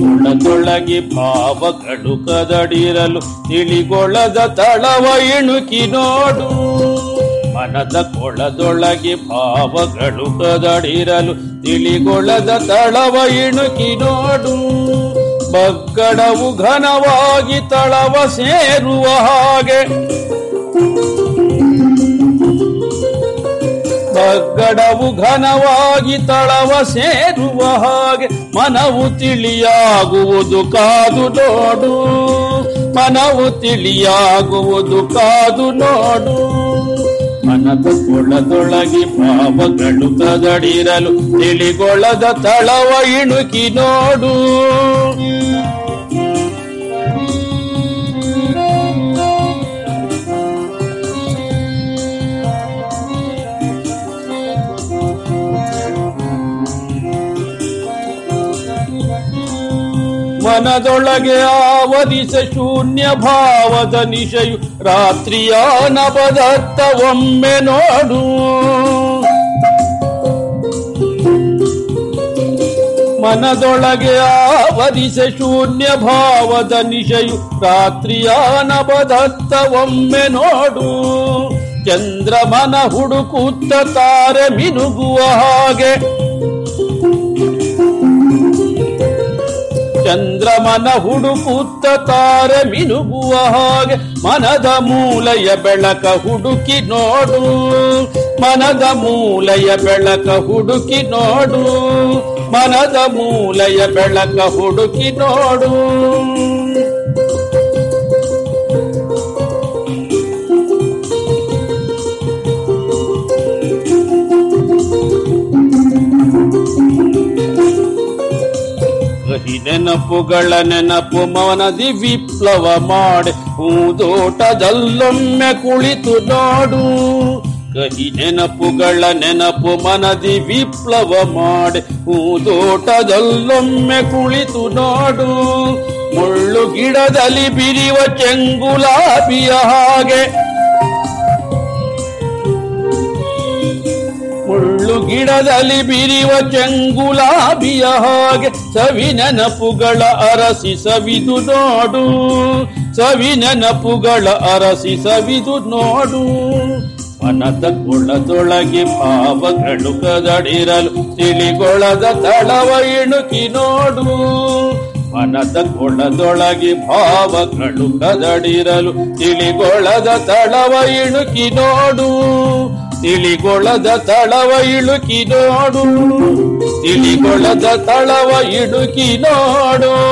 ಕೊಳದೊಳಗೆ ಭಾವಗಳು ಕದಡಿರಲು ತಿಳಿಗೊಳದ ತಳವ ಇಣುಕಿ ನೋಡು. ಮನದ ಕೊಳದೊಳಗೆ ಭಾವಗಳು ಕದಡಿರಲು ತಿಳಿಗೊಳದ ತಳವ ಇಣುಕಿ ನೋಡು. ಬಗ್ಗಡವು ಘನವಾಗಿ ತಳವ ಸೇರುವ ಹಾಗೆ. ಬಗ್ಗಡವು ಘನವಾಗಿ ತಳವ ಸೇರುವ ಹಾಗೆ. ಮನವು ತಿಳಿಯಾಗುವುದು ಕಾದು ನೋಡು. ಮನವು ತಿಳಿಯಾಗುವುದು ಕಾದು ನೋಡು. ಮನದ ಕೊಳದೊಳಗೆ ಪಾವಗಳು ಕದಡಿರಲು ತಿಳಿಗೊಳದ ತಳವ ಇಣುಕಿ ನೋಡು. ಮನದೊಳಗೆ ಆವರಿಸ ಶೂನ್ಯ ಭಾವದ ನಿಶಯು ರಾತ್ರಿಯ ನವದತ್ತ ಒಮ್ಮೆ ನೋಡು. ಮನದೊಳಗೆ ಆವರಿಸೆ ಶೂನ್ಯ ಭಾವದ ನಿಶೆಯು ರಾತ್ರಿಯ ನವದತ್ತ ಒಮ್ಮೆ ನೋಡು. ಚಂದ್ರಮನ ಹುಡುಕುತ್ತ ತಾರೆ ಮಿನುಗುವ ಹಾಗೆ ಚಂದ್ರಮನ ಹುಡುಕುತ್ತ ತಾರೆ ಮಿನುಗುವ ಹಾಗೆ ಮನದ ಮೂಲೆಯ ಬೆಳಕ ಹುಡುಕಿ ನೋಡು. ಮನದ ಮೂಲೆಯ ಬೆಳಕ ಹುಡುಕಿ ನೋಡು. ಮನದ ಮೂಲೆಯ ಬೆಳಕ ಹುಡುಕಿ ನೋಡು. ಕಹಿ ನೆನಪುಗಳ ನೆನಪು ಮನದಿ ವಿಪ್ಲವ ಮಾಡಿ, ಹೂದೋಟದಲ್ಲೊಮ್ಮೆ ಕುಳಿತು ನಾಡು. ಕಹಿ ನೆನಪುಗಳ ನೆನಪು ಮನದಿ ವಿಪ್ಲವ ಮಾಡಿ, ಹೂದೋಟದಲ್ಲೊಮ್ಮೆ ಕುಳಿತು ನಾಡು. ಮುಳ್ಳು ಗಿಡದಲ್ಲಿ ಬಿರಿವ ಚೆಂಗುಲಾಬಿಯ ಹಾಗೆ ಮುಳ್ಳು ಗಿಡದಲ್ಲಿ ಬಿರಿವ ಚೆಂಗುಲಾಬಿಯ ಹಾಗೆ ಸವಿ ನೆನಪುಗಳ ಅರಸಿ ಸವಿದು ನೋಡು. ಸವಿ ನೆನಪುಗಳ ಅರಸಿ ಸವಿದು ನೋಡು. ಮನದ ಕುಳದೊಳಗೆ ಪಾವಗಳು ಕದಡಿರಲು ತಿಳಿಗೊಳದ ತಳವ ಇಣುಕಿ ನೋಡು. ಮನದ ಕೊಳದೊಳಗೆ ಭಾವಗಳು ಕದಡಿರಲು ತಿಳಿಗೊಳದ ತಳವ ಇಣುಕಿ ನೋಡು. ತಿಳಿಗೊಳದ ತಳವ ಇಳುಕಿ ನೋಡು. ತಿಳಿಗೊಳದ ತಳವ ಇಳುಕಿ ನೋಡು.